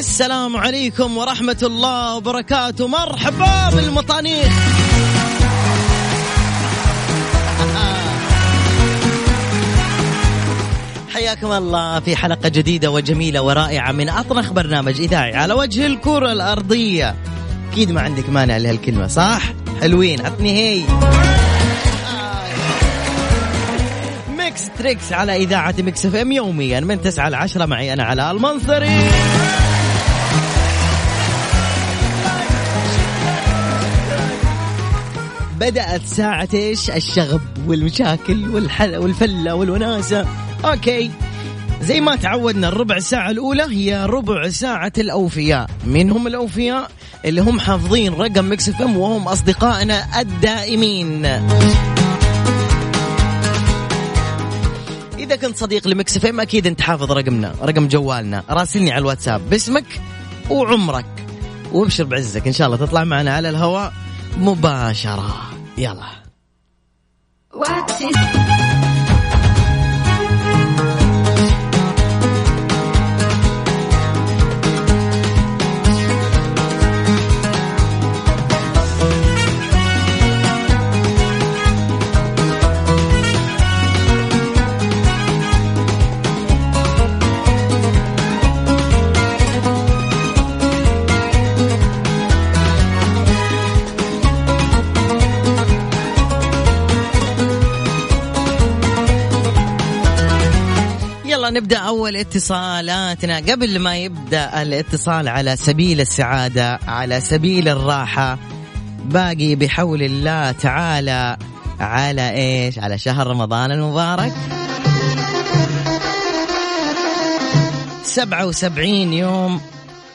السلام عليكم ورحمة الله وبركاته. مرحبا بالمطانيخ حياكم الله في حلقة جديدة وجميلة ورائعة من أطنخ برنامج إذاعي على وجه الكرة الأرضية. أكيد ما عندك مانع لهالكلمة صح؟ حلوين عطني هي. Mix Trix على إذاعة Mix FM يوميا من 9 ل 10 معي أنا علاء المنصري. بدأت ساعة إيش؟ الشغب والمشاكل والحل والفلة والوناسة. أوكي. زي ما تعودنا الربع ساعة الأولى هي ربع ساعة الأوفياء، مين هم الأوفياء؟ اللي هم حافظين رقم Mix FM وهم أصدقائنا الدائمين. إذا كنت صديق ل Mix FM أكيد أنت حافظ رقمنا، رقم جوالنا، راسلني على الواتساب باسمك وعمرك. وابشر بعزك إن شاء الله تطلع معنا على الهواء مباشرة. يلا. نبدأ أول اتصالاتنا. قبل ما يبدأ الاتصال على سبيل السعادة على سبيل الراحة باقي بحول الله تعالى على إيش؟ على شهر رمضان المبارك. سبعة وسبعين يوم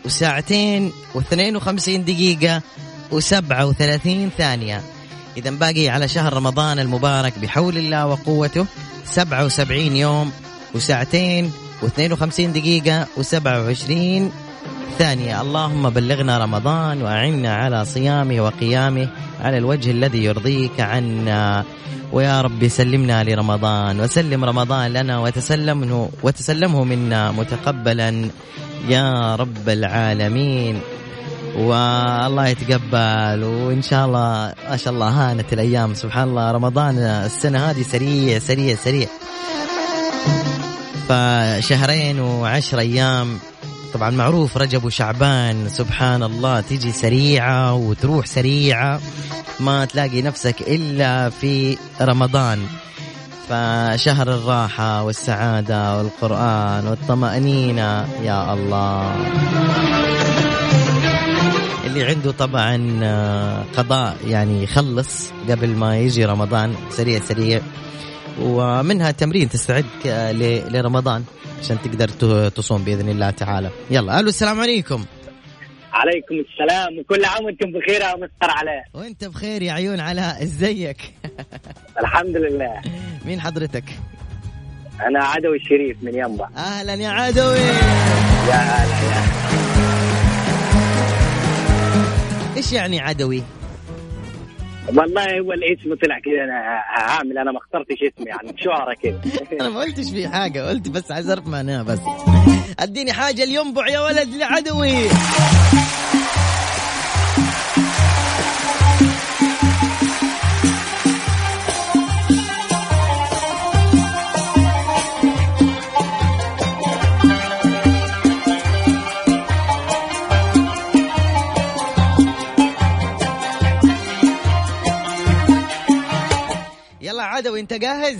وساعتين واثنين وخمسين دقيقة وسبعة وثلاثين ثانية. إذا باقي على شهر رمضان المبارك بحول الله وقوته سبعة وسبعين يوم وساعتين و52 دقيقة و27 ثانية. اللهم بلغنا رمضان وأعنا على صيامه وقيامه على الوجه الذي يرضيك عنا. ويا رب سلمنا لرمضان وسلم رمضان لنا وتسلمه وتسلمه منا متقبلا. يا رب العالمين. والله يتقبل. وإن شاء الله ما شاء الله هانت الأيام. سبحان الله. رمضان السنة هذه سريع سريع سريع. فشهرين وعشر أيام. طبعا معروف رجب وشعبان سبحان الله تيجي سريعة وتروح سريعة ما تلاقي نفسك إلا في رمضان. فشهر الراحة والسعادة والقرآن والطمأنينة يا الله. اللي عنده طبعا قضاء يعني يخلص قبل ما يجي رمضان سريع سريع. ومنها تمرين تستعد لرمضان عشان تقدر تصوم بإذن الله تعالى. يلا ألو السلام عليكم. عليكم السلام وكل عام وأنتم بخير يا مستر علاء. وأنت بخير يا عيون علاء إزيك؟ الحمد لله. مين حضرتك؟ أنا عدوي الشريف من ينبع. أهلا يا عدوي. يا هلا يا. إيش يعني عدوي؟ والله هو الاسم طلع كذا أنا عامل أنا ما اخترتش اسمي يعني شهرة كذا أنا ما قلتش في حاجة قلت بس عايز اعرف معناها بس. أديني حاجة الينبع يا ولد لعدوي. يلا عدوي انت جاهز؟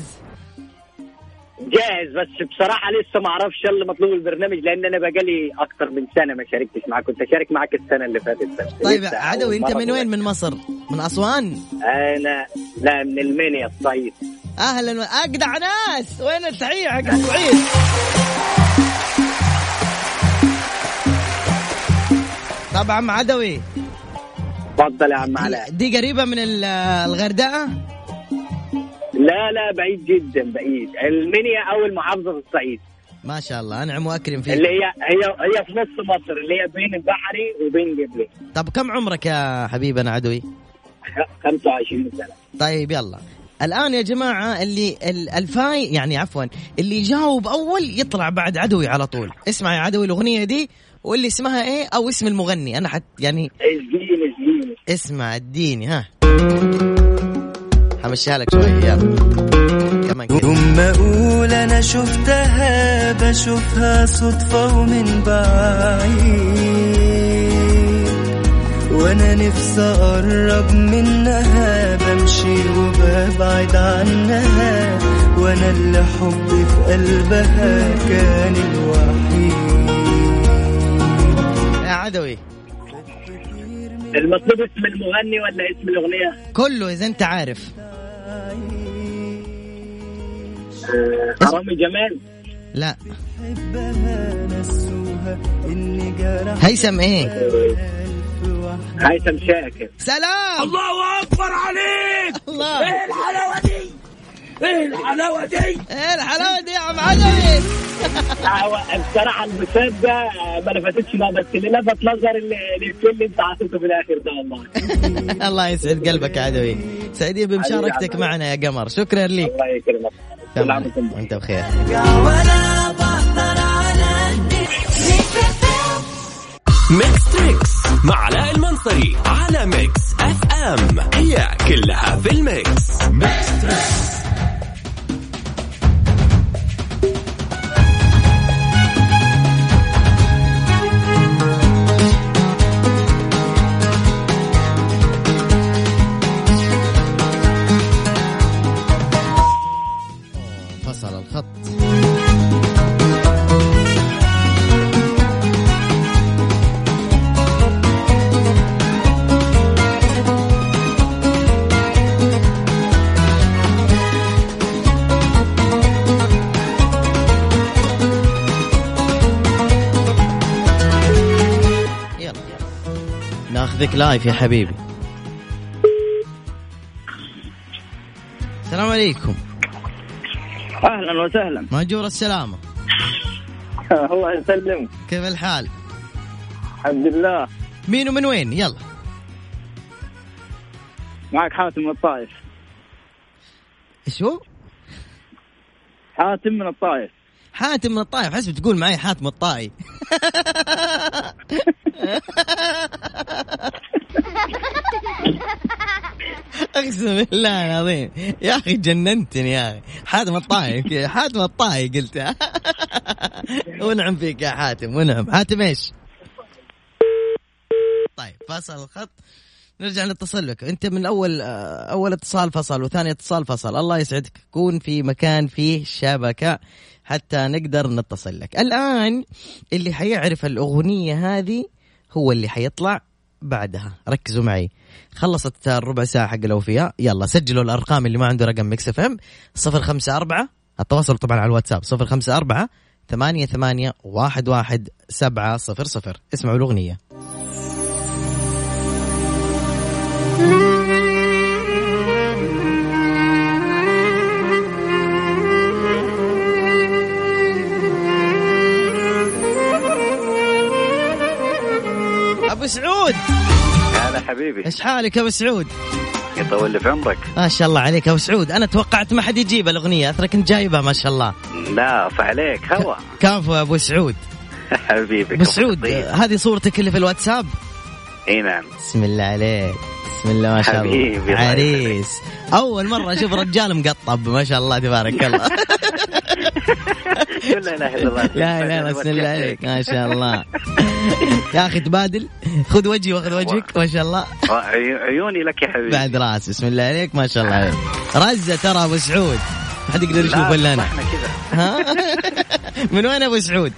جاهز بس بصراحة لسه ما أعرفش اللي مطلوب البرنامج لأن أنا بقالي أكتر من سنة ما شاركتش معاك كنت أشارك معاك السنة اللي فاتت بس طيب عدوي أنت من وين. من مصر؟ من أسوان؟ أنا لا من المنيا الصعيد أهلا أجدع ناس وين التحيه حق الصعيد؟ طب عم عدوي تفضل يا عم علاء دي قريبة من ال- الغردقة لا لا بعيد جدا بعيد. المنيا أو المحافظه في الصعيد. ما شاء الله انعم واكرم فيك. اللي هي هي هي في نص مصر اللي هي بين البحري وبين قبلي طب كم عمرك يا حبيبنا عدوي؟ 25 سنة. طيب يلا. الآن يا جماعة اللي ال- الفاي يعني عفوا اللي يجاوب أول يطلع بعد عدوي على طول. اسمع يا عدوي الأغنية دي واللي اسمها إيه؟ أو اسم المغني. أنا حت يعني اشجيني اشجيني اسمع اديني ها. همشيها لك شوي يلا. كمان كده. يوم ما أقول أنا شفتها بشوفها صدفة ومن بعيد. وأنا نفسي أقرب منها بمشي وببعد عنها. وأنا اللي حبي في قلبها كان الوحيد. يا عدوي. المطلوب اسم المغني ولا اسم الأغنية؟ كله إذا أنت عارف. آه، حرامي جمال. لا. هيثم إيه؟ هيثم شاكر. سلام. الله أكبر عليك. الله. الحلاوة دي؟ إيه الحلاوة دي؟ إيه الحلاوة دي يا عم عدوي بصراحه المسدة آه، ما لفتتش نظر بس اللي لفت نظر اللي اللي اللي انت عطيته في الآخر ده والله. الله يسعد قلبك يا عدوي. سعيدين بمشاركتك. معنا يا قمر. شكرا لك الله يكرمك. كل عام. وأنت بخير. ولا بقدر على Mix Trix مع علاء المنصري على Mix FM. هي كلها في ال mix. Mix Trix. لايف يا حبيبي. السلام عليكم. أهلا وسهلا. ماجور السلامة. الله يسلمك. كيف الحال؟ الحمد لله. مين ومن وين؟ يلا. معك حاتم من الطائف. إيش هو حاتم من الطائف. حاتم من الطائف. حسب تقول معي حاتم الطائي. أقسم بالله العظيم. يا أخي جننتني يا أخي. حاتم الطائي حاتم الطائي قلت. ونعم فيك يا حاتم ونعم. حاتم إيش؟ طيب فصل الخط. نرجع نتصل لك. أنت من أول أول اتصال فصل وثاني اتصال فصل. الله يسعدك. كون في مكان فيه شبكة حتى نقدر نتصل لك. الآن اللي حيعرف الأغنية هذه هو اللي حيطلع بعدها. ركزوا معي. خلصت الربع ساعة حق الأوفياء. يلا سجلوا الأرقام اللي ما عنده رقم Mix FM. 054 التواصل طبعا على الواتساب. 054 ثمانية ثمانية واحد واحد سبعة صفر صفر. اسمعوا الأغنية. أبو سعود! حبيبي. إيش حالك يا أبو سعود؟ يطول لي في عمرك. ما شاء الله عليك يا أبو سعود. أنا توقعت ما حد يجيب الأغنية أترك كنت جايبها ما شاء الله. لا فعليك هوا. كفو يا أبو سعود. حبيبي أبو سعود هذه صورتك اللي في الواتساب؟ إي نعم. بسم الله عليك. بسم الله ما شاء الله. حبيبي، الله عريس. أول مرة أشوف رجال مقطب ما شاء الله تبارك الله. لا إله إلا الله. لا لا بسم الله عليك ما شاء الله. يا أخي تبادل؟ خذ وجهي واخذ وجهك ما شاء الله. عيو- عيوني لك يا حبيبي. بعد رأس بسم الله عليك ما شاء الله. عليك رزة ترى أبو سعود. ما حد يقدر يشوف لا إلا أنا. ها؟ من وين أبو سعود؟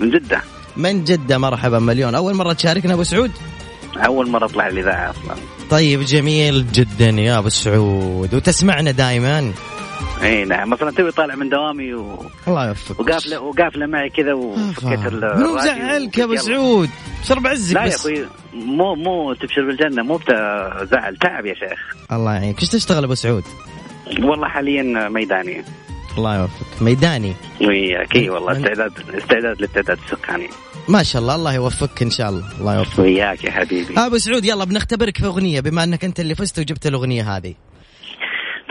من جدة. من جدة مرحبا مليون. أول مرة تشاركنا أبو سعود؟ أول مرة أطلع الإذاعة أصلا. طيب جميل جدا يا أبو سعود. وتسمعنا دائما إي نعم. مثلا توي طالع من دوامي و... الله يوفقك. وقافله وقافله معي كذا وفكيت آفا. ال- الراديو مزعلك يا أبو. سعود؟ شرب عزك لا يا بس. أخوي مو مو تبشر بالجنة مو زعل تعب يا شيخ. الله يعينك. إيش تشتغل أبو سعود؟ والله حاليا ميداني. الله يوفقك. ميداني؟ وياك اي والله. استعداد استعداد للتعداد السكاني. ما شاء الله. الله يوفقك إن شاء الله. الله يوفقك. وياك يا حبيبي. أبو سعود يلا بنختبرك في أغنية بما أنك أنت اللي فزت وجبت الأغنية هذه.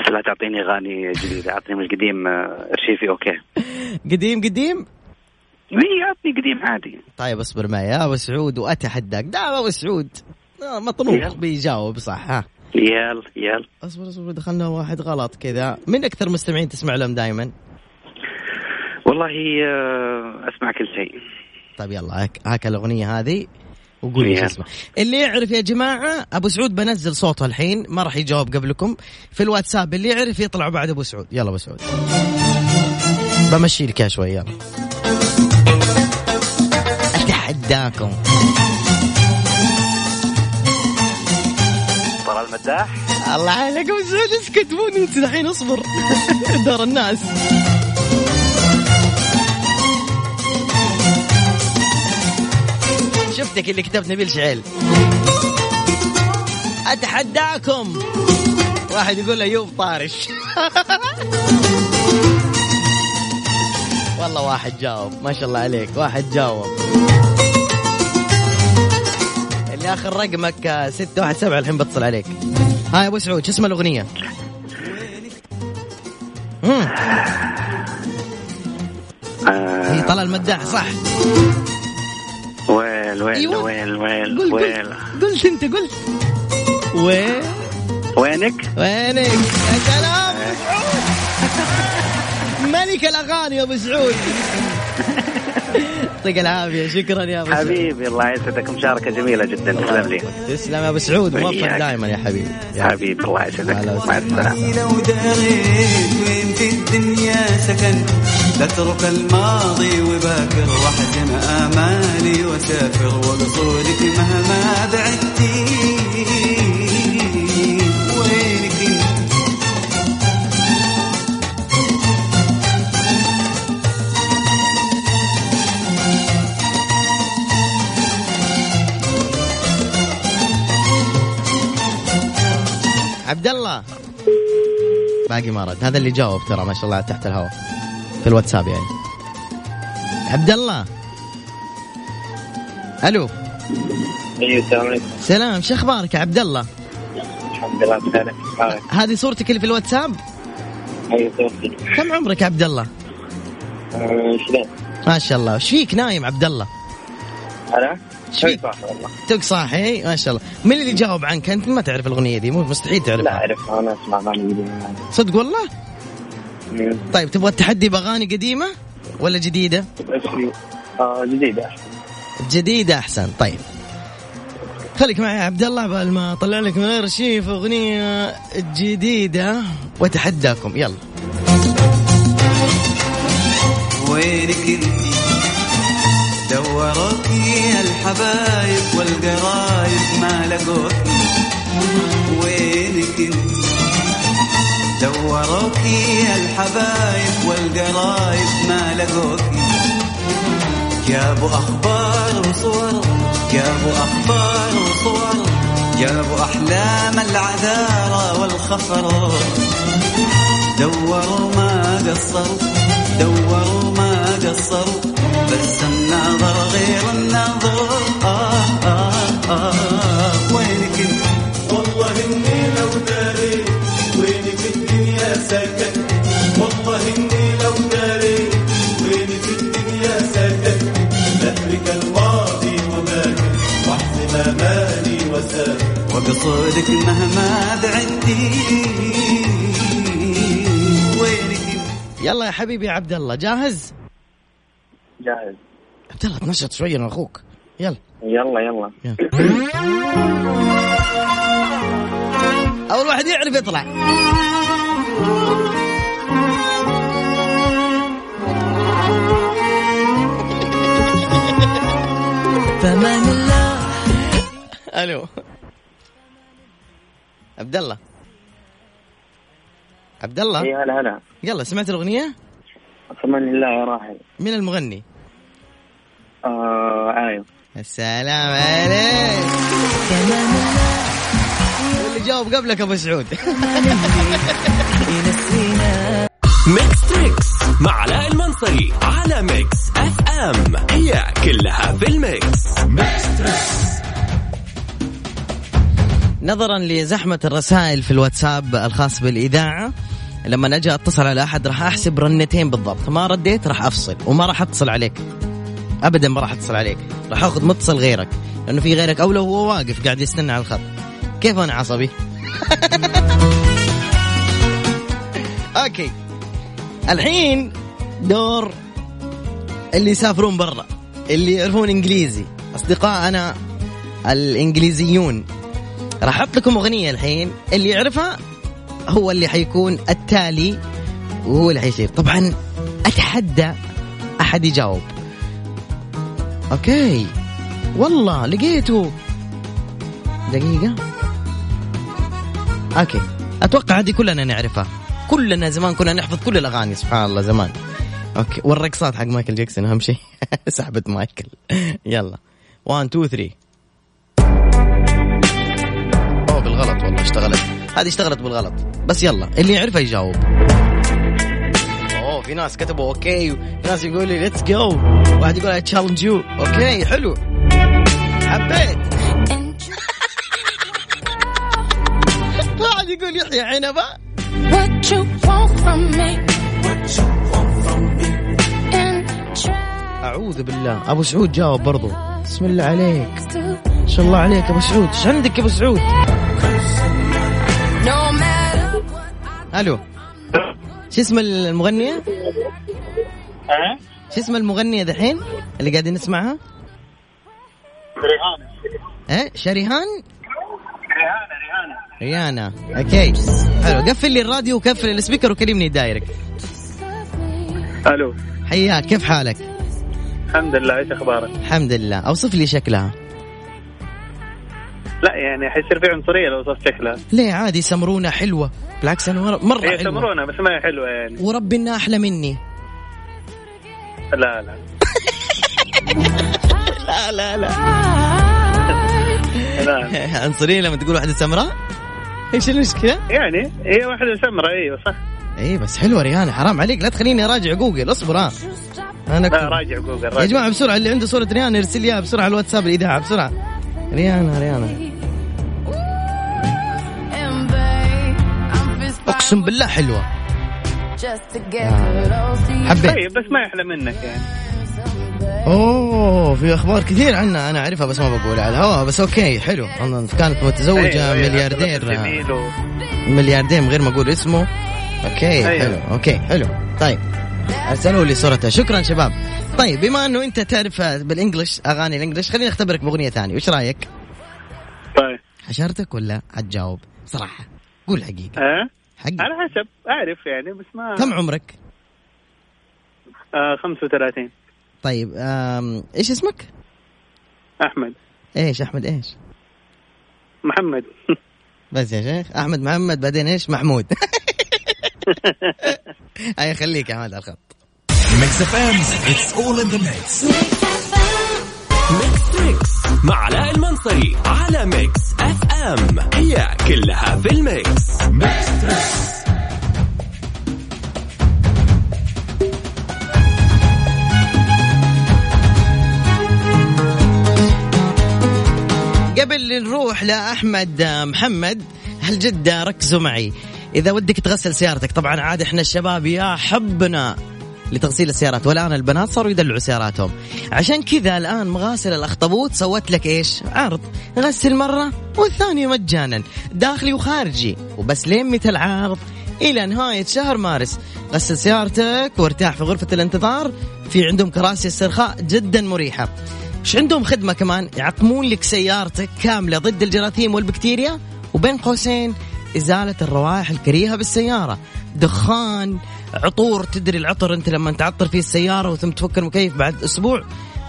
بس لا تعطيني اغاني جديده أعطيني من القديم آه، ارشيفي أوكي. قديم قديم؟ إي أعطني قديم عادي. طيب اصبر معي يا أبو سعود وأتحداك. دام أبو سعود. آه، مطروح. بيجاوب صح ها؟ يلا يلا. اصبر اصبر دخلنا واحد غلط كذا. من أكثر مستمعين تسمع لهم دائما والله آه، أسمع كل شيء. طيب يلا هاك الأغنية هذه. وقول إيش. اسمه. اللي يعرف يا جماعة أبو سعود بنزل صوته الحين ما راح يجاوب قبلكم في الواتساب اللي يعرف يطلع بعد أبو سعود. يلا أبو سعود. بمشي لك شوي يلا. أتحداكم. طلال المداح. الله عليك ابو سعود اسكت مو انت الحين اصبر. دار الناس. شفتك اللي كتبت نبيل شعيل. أتحداكم. واحد يقول ايوب طارش. والله واحد جاوب. ما شاء الله عليك. واحد جاوب. اللي آخر رقمك آه، ستة واحد سبعة الحين بتصل عليك. هاي أبو سعود شو اسم الأغنية؟ مم. هي آه طلال المداح صح. ويل ويل أيوة. ويل ويل قل ويل قل قلت انت قلت وين وينك؟ وينك يا سلام ملك الاغاني يا ابو سعود يعطيك العافية شكرا يا أبو سعود. حبيبي الله يسعدك. مشاركة جميلة جدا. تسلم لي. تسلم يا أبو سعود موفق. دائما يا حبيبي. يا حبيبي الله يسعدك. مع وسهلا. السلامة. لو داريت وين في الدنيا سكن لاترك الماضي وباكر واحزن آمالي واسافر وقصودك مهما بعدتي. وينك؟ عبد الله باقي ما رد. هذا اللي جاوب ترى ما شاء الله تحت الهواء. في الواتساب يعني. عبد الله ألو. أيوه السلام عليكم. سلام شو أخبارك يا عبد الله الحمد لله بخير. هذه صورتك اللي في الواتساب؟ أيوه صوتي كم عمرك يا عبد الله شلون؟ ما شاء الله. إيش فيك نايم عبد الله أنا؟ إيش فيك؟ صح والله. توك صاحي؟ ما شاء الله. من اللي جاوب عنك؟ أنت ما تعرف الأغنية دي مو مستحيل لا تعرفها. اعرف أنا أسمع اغاني صدق والله؟ طيب تبغى التحدي بأغاني قديمة ولا جديدة؟ آه جديدة. جديدة أحسن. طيب. خليك معي يا عبد الله عبال ما أطلع لك من غير شيء في أغنية جديدة. وأتحداكم. يلا. وينك انتي دوروكي الحبايب والقرايب ما لقوكي وينك انتي دوروكي الحبايب والقرايب ما لقوكي جابوا أخبار وصور جابوا أخبار وصور جابوا أحلام العذارى والخفر. دوروا ما قصروا دوروا ما قصروا بس النظر غير النظر آه آه آه وينك انت سكت والله إني لو داري ويني في الدنيا سكت لأترك الماضي وباكر واحزن أمالي وسافر وقصودك مهما بعدتي يلا يا حبيبي يا عبد الله جاهز؟ جاهز. عبد الله تنشط شوية أنا أخوك يلا. يلا يلا. يلا. أول واحد يعرف يطلع. فمان الله. ألو. عبد الله عبد الله إي هلا هلا. يلا سمعت الأغنية؟ أمان الله يا راحل. مين المغني؟ آه أيوه السلام عليك. اللي جاوب قبلك أبو سعود. Mix Trix مع علاء المنصري على Mix FM هي كلها في ال mix. نظرا لزحمة الرسائل في الواتساب الخاص بالإذاعة لما أجي أتصل على أحد راح أحسب رنتين بالضبط. ما رديت راح أفصل وما راح أتصل عليك. أبدا ما راح أتصل عليك. راح أخذ متصل غيرك لأنه في غيرك أو لو هو واقف قاعد يستنى على الخط. كيف أنا عصبي؟ أوكي. الحين دور اللي يسافرون برا اللي يعرفون إنجليزي. أصدقائنا الإنجليزيون. راح أحط لكم أغنية الحين اللي يعرفها هو اللي حيكون التالي وهو اللي حيصير طبعا أتحدى أحد يجاوب. أوكي. والله لقيته. دقيقة. أوكي. أتوقع هذه كلنا نعرفها. كلنا زمان كنا نحفظ كل الأغاني سبحان الله زمان. أوكي والرقصات حق مايكل جاكسون أهم شيء. سحبة مايكل. يلا. 1 2 3 أوه بالغلط والله اشتغلت. هذه اشتغلت بالغلط. بس يلا اللي يعرفها يجاوب. أوه في ناس كتبوا أوكي في ناس يقول لي let's go واحد يقول I challenge you أوكي حلو. حبيت واحد يقول يحيى عنبة. What you want from me? And try أعوذ بالله. أبو سعود جاوب برضو. بسم الله عليك. ما شاء الله عليك أبو سعود. إيش عندك يا أبو سعود؟ ألو. شو اسم المغنية؟ ها؟ شو اسم المغنية دحين؟ اللي قاعدين نسمعها؟ ريهانه إيه؟ شريهان؟ ريهانا ريانا. أوكي. حلو. قفل لي الراديو وقفل ال speaker وكلمني direct. ألو. حياك. كيف حالك؟ الحمد لله. إيش أخبارك؟ الحمد لله. أوصف لي شكلها. لا يعني حيصير في عنصرية لو وصفت شكلها. ليه؟ عادي. سمرونة حلوة. بالعكس أنا مره, هي حلوة. سمرونة بس ما هي حلوة يعني. وربي إنها أحلى مني. لا لا. لا لا لا. لا. عنصرية لما تقول واحدة سمراء؟ إيش المشكلة؟ يعني هي واحدة سمراء أيوه صح. اي بس حلوة ريانا حرام عليك لا تخليني أراجع جوجل اصبر. ها أنا لا كنت- راجع جوجل يا راجع جماعة بسرعة اللي عنده صورة ريانا يرسل لي إياها بسرعة على الواتساب الاذاعه بسرعة. ريانا ريانا أقسم بالله حلوة. You. حبيت. طيب بس ما يحلى منك يعني. أوه في أخبار كثير عنها أنا أعرفها بس ما بقول على الهواء بس أوكي حلو. كانت متزوجة أيوة، ملياردير. ملياردير من غير ما أقول اسمه. أوكي أيوة. حلو. أوكي حلو. طيب ارسلوا لي صورتها شكرا شباب. طيب بما أنه أنت تعرف بال English أغاني ال English خليني أختبرك بأغنية ثانية. وش رأيك؟ طيب. حشرتك ولا حتجاوب؟ صراحة قول حقيقة. ها؟ حق على حسب أعرف يعني بس ما كم عمرك؟ آه 35 طيب. إيش اسمك؟ أحمد إيش أحمد إيش؟ محمد بس يا شيخ أحمد محمد بعدين إيش؟ محمود هيا خليك يا احمد على الخط Mix FM it's all in the mix Mix Trix مع علاء المنصري على Mix FM هي كلها في ال Mix Mix Trix قبل نروح لأحمد محمد. هل جد ركزوا معي؟ إذا ودك تغسل سيارتك طبعا عاد إحنا الشباب يا حبنا لتغسيل السيارات. والآن البنات صاروا يدلعوا سياراتهم. عشان كذا الآن مغاسل الأخطبوط سوت لك إيش؟ عرض. غسل مرة والثانيه مجانا داخلي وخارجي. وبس لين متى العرض؟ إلى نهاية شهر مارس. غسل سيارتك وارتاح في غرفة الانتظار. في عندهم كراسي استرخاء جدا مريحة. إيش عندهم خدمة كمان؟ يعقمون لك سيارتك كاملة ضد الجراثيم والبكتيريا وبين قوسين إزالة الروائح الكريهة بالسيارة. دخان عطور تدري العطر أنت لما تعطر فيه السيارة وثم تفك المكيف بعد أسبوع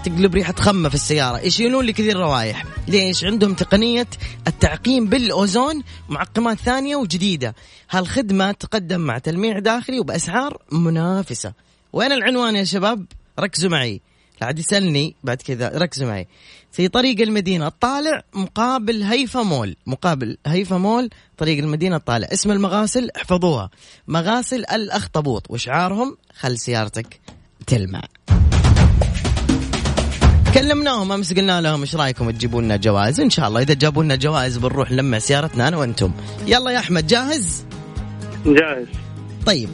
تقلب ريحة خمة في السيارة. يشيلون لك ذي الروائح. ليش؟ عندهم تقنية التعقيم بالأوزون معقمات ثانية وجديدة. هالخدمة تقدم مع تلميع داخلي وبأسعار منافسة. وين العنوان يا شباب؟ ركزوا معي. لا عاد يسألني بعد كذا ركزوا معي. في طريق المدينة الطالع مقابل هيفا مول. مقابل هيفا مول طريق المدينة الطالع اسم المغاسل احفظوها. مغاسل الأخطبوط. وشعارهم خل سيارتك تلمع. كلمناهم أمس قلنا لهم إيش رأيكم تجيبوا لنا جوائز؟ إن شاء الله إذا جابوا لنا جوائز بنروح نلمع سيارتنا أنا وأنتم. يلا يا أحمد جاهز؟ جاهز. طيب.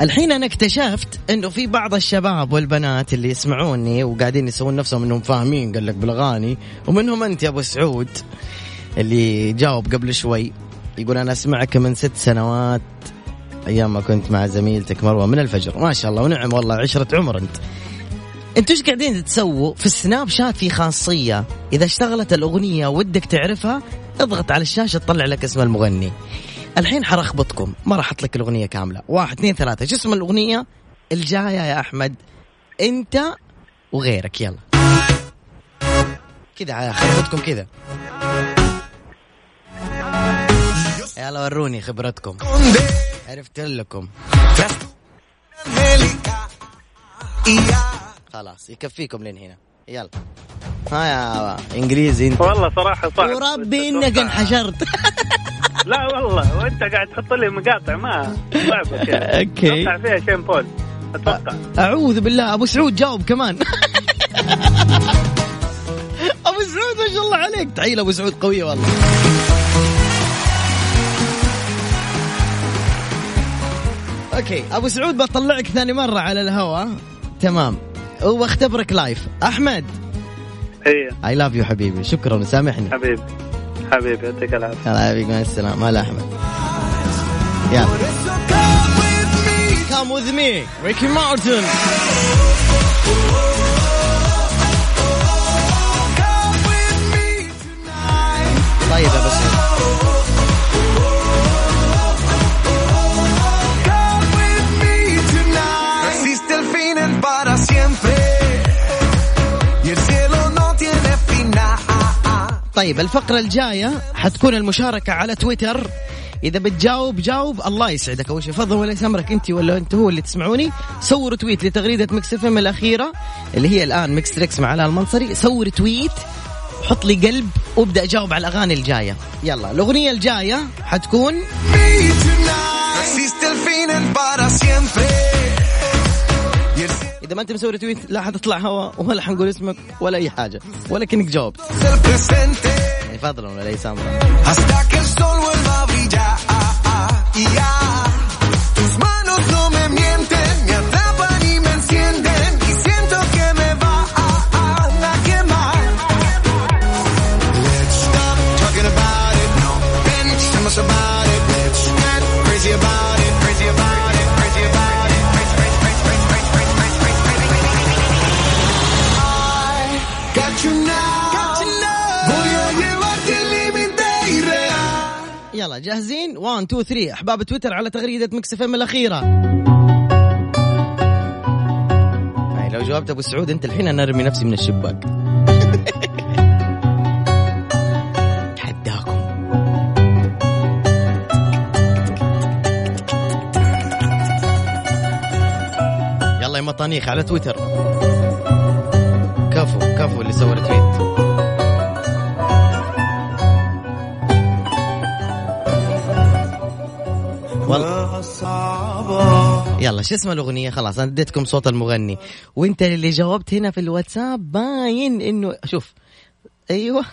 الحين أنا اكتشفت إنه في بعض الشباب والبنات اللي يسمعوني وقاعدين يسوون نفسهم إنهم فاهمين قال لك بالاغاني ومنهم أنت يا أبو سعود اللي جاوب قبل شوي يقول أنا أسمعك من ست سنوات أيام ما كنت مع زميلتك مروة من الفجر. ما شاء الله ونعم والله عشرة عمر أنت. أنتوا إيش قاعدين تسووا؟ في السناب شات في خاصية. إذا اشتغلت الأغنية ودك تعرفها اضغط على الشاشة تطلع لك اسم المغني. الحين حرخبطكم. ما راح أحط لك الأغنية كاملة. واحد اثنين ثلاثة. شو اسم الأغنية؟ الجاية يا أحمد. أنت وغيرك. يلا. كذا خربطكم كذا. يلا وروني خبرتكم. عرفت لكم. خلاص يكفيكم لين هنا. يلا. ها يا إنجليزي. انت والله صراحة صعب. وربي إنك انحشرت. لا والله وانت قاعد تحط لي مقاطع ما كذا okay. أتوقع فيها Sean Paul أتوقع. أعوذ بالله أبو سعود جاوب كمان. أبو سعود ما شاء الله عليك. تحيه أبو سعود قوية والله. okay أبو سعود بطلعك ثاني مرة على الهواء تمام. واختبرك live أحمد. hey I love you حبيبي. شكرا سامحني. حبيبي. حبيبي يعطيك العافية. يلا حبيبي مع السلامة. هلا احمد يلا. Come with me ريكي مارتن طيب يا بس. طيب الفقرة الجاية حتكون المشاركة على تويتر. إذا بتجاوب جاوب. الله يسعدك. أول شيء فضل ولا أمرك. أنت ولا أنت هو اللي تسمعوني. سووا retweet لتغريدة Mix FM الأخيرة اللي هي الآن Mix Trix مع علاء المنصري. سوي retweet. حط لي قلب وابدأ جاوب على الأغاني الجاية. يلا الأغنية الجاية حتكون إذا ما أنت مسوي retweet لا حتطلع هوا ولا حنقول اسمك ولا أي حاجة ولا كأنك جاوبت. يعني فضلا ولا أي سامرة جاهزين؟ 1 2 3 أحباب تويتر على تغريدة Mix FM الأخيرة. يعني لو جاوبت أبو سعود أنت الحين أنا أرمي نفسي من الشباك. يلا يا مطانيخ على تويتر. كفو كفو اللي سوى retweet يلا شو اسم الأغنية؟ خلاص أنا اديتكم صوت المغني. وأنت اللي جاوبت هنا في الواتساب باين انه شوف. أيوه.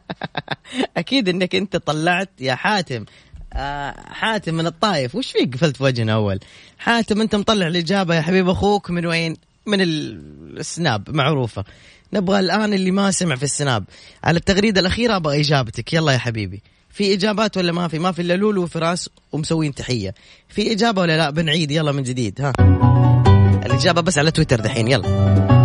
أكيد إنك أنت طلعت يا حاتم. آه حاتم من الطايف. وش فيك قفلت في وجهنا أول؟ حاتم أنت مطلع الإجابة يا حبيب أخوك من وين؟ من ال- السناب معروفة. نبغى الآن اللي ما سمع في السناب. على التغريدة الأخيرة أبغى إجابتك. يلا يا حبيبي. في إجابات ولا ما في؟ ما في إلا لولو وفراس ومسوين تحية. في إجابة ولا لا؟ بنعيد يلا من جديد ها. الإجابة بس على تويتر دحين يلا.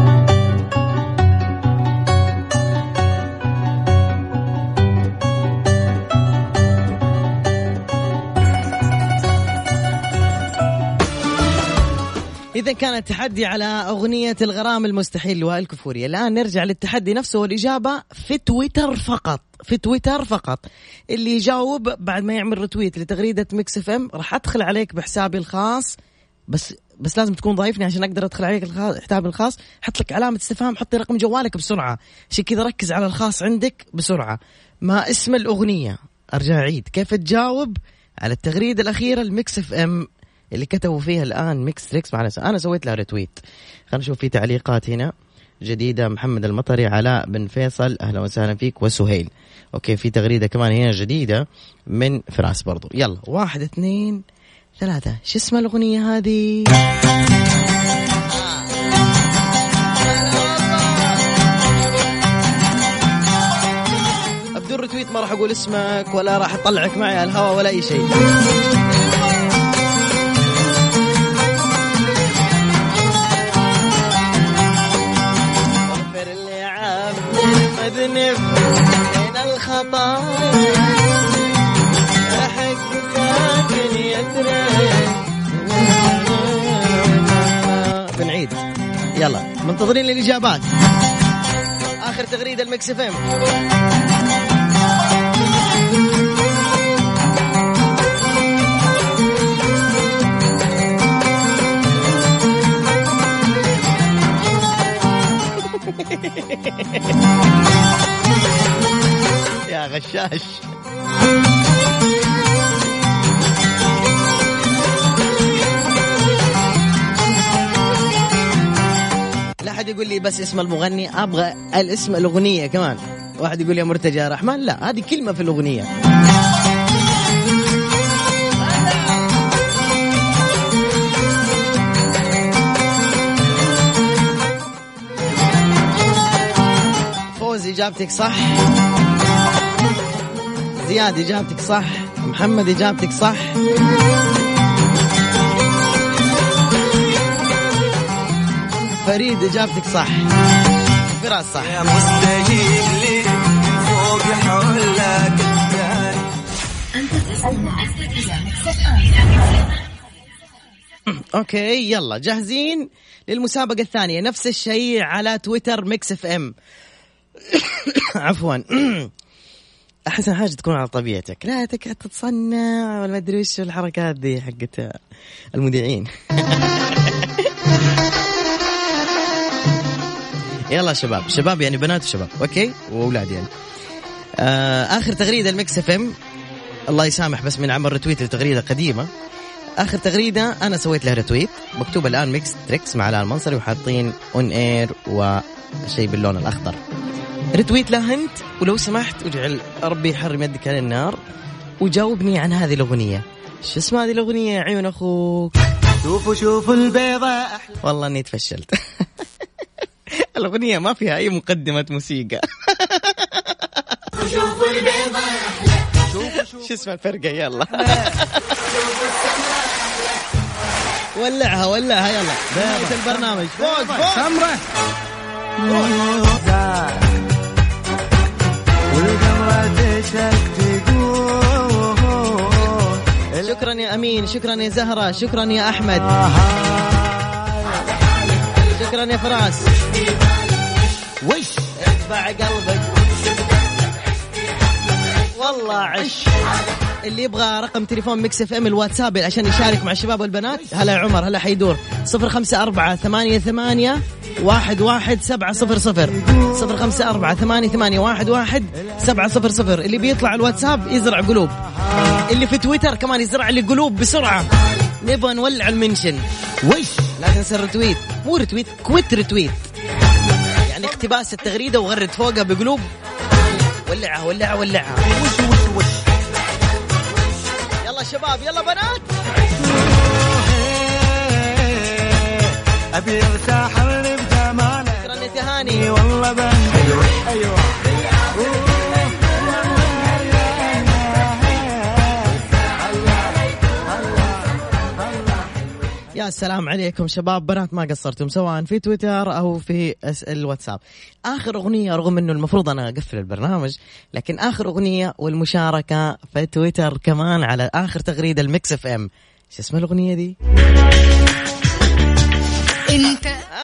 إذا كان التحدي على أغنية الغرام المستحيل لوائل كفوري. الآن نرجع للتحدي نفسه والإجابة في تويتر فقط في تويتر فقط. اللي يجاوب بعد ما يعمل retweet لتغريدة Mix FM راح أدخل عليك بحسابي الخاص. بس بس لازم تكون ضايفني عشان أقدر أدخل عليك الخاص حسابي الخاص. حط لك علامة استفهام حط لي رقم جوالك بسرعة. عشان كذا ركز على الخاص عندك بسرعة. ما اسم الأغنية؟ أرجع أعيد. كيف تجاوب على التغريدة الأخيرة ل Mix FM؟ اللي كتبوا فيها الآن Mix Trix معنا أنا سويت لها retweet خلينا نشوف في تعليقات هنا. جديدة محمد المطري علاء بن فيصل. أهلا وسهلا فيك. وسهيل. أوكي في تغريدة كمان هنا جديدة من فراس برضو. يلا. واحد اثنين ثلاثة. شو اسم الأغنية هذه؟ بدون رتويت ما راح أقول اسمك ولا راح أطلعك معي على الهواء ولا أي شيء. المذنب من الخطايا. حقك يترك بنعيد. يلا منتظرين الإجابات. آخر تغريدة المكس يا غشاش. لا أحد يقول لي بس اسم المغني أبغى الاسم الأغنية كمان. واحد يقول يا مرتجى رحمن لا هذه كلمة في الأغنية. فوز إجابتك صح؟ زياد إجابتك صح. محمد إجابتك صح. فريد إجابتك صح. فراس صح. يا مستجيب لي فوق حولك. أوكي يلا. جاهزين؟ للمسابقة الثانية. نفس الشيء على تويتر Mix FM. عفوا. أحسن حاجة تكون على طبيعتك. لا تقعد تتصنع ولا ما أدري وش الحركات دي حقت المذيعين. يلا شباب. شباب يعني بنات وشباب. okay؟ وأولاد يعني. آه آخر تغريدة ل Mix FM. الله يسامح بس من عمل retweet لتغريدة قديمة. آخر تغريدة أنا سويت لها retweet مكتوب الآن Mix Trix مع علاء المنصري وحاطين on air وشيء باللون الأخضر. retweet لها أنت ولو سمحت واجعل ربي يحرم يدك على النار وجاوبني عن هذه الأغنية. شو اسم هذه الأغنية يا عيون أخوك؟ شوفوا شوفوا البيضة. أحلى والله إني تفشلت. الأغنية ما فيها أي مقدمة موسيقى. شو اسم الفرقة؟ يلا. ولعها ولعها. يلا. بداية البرنامج. فوق فوق سمرة. تشك تقول. شكرا يا أمين شكرا يا زهرة شكرا يا أحمد. شكرا يا فراس. وش؟ اتبع قلبك. والله عش. اللي يبغى رقم تليفون Mix FM الواتساب عشان يشارك مع الشباب والبنات هلا يا عمر هلا حيدور. صفر خمسة أربعة ثمانية ثمانية واحد واحد سبعة صفر صفر. صفر خمسة أربعة ثمانية ثمانية واحد واحد سبعة صفر صفر. اللي بيطلع الواتساب يزرع قلوب. اللي في تويتر كمان يزرع لي قلوب بسرعة. نبغى نولع ال mention. وش لا تنسى الرتويت. مو رتويت كويت رتويت. يعني اقتباس التغريدة وغرد فوقها بقلوب. ولعها ولعها ولعها. وش وش وش شباب يلا بنات. أبي أرتاح من بجمالك شكرا يا تهاني والله بنت. أيوه. يا سلام عليكم شباب بنات ما قصرتم سواء في تويتر أو في الواتساب. آخر أغنية رغم إنه المفروض أنا أقفل البرنامج لكن آخر أغنية والمشاركة في تويتر كمان على آخر تغريدة ل Mix FM. شو اسم الأغنية دي؟ انت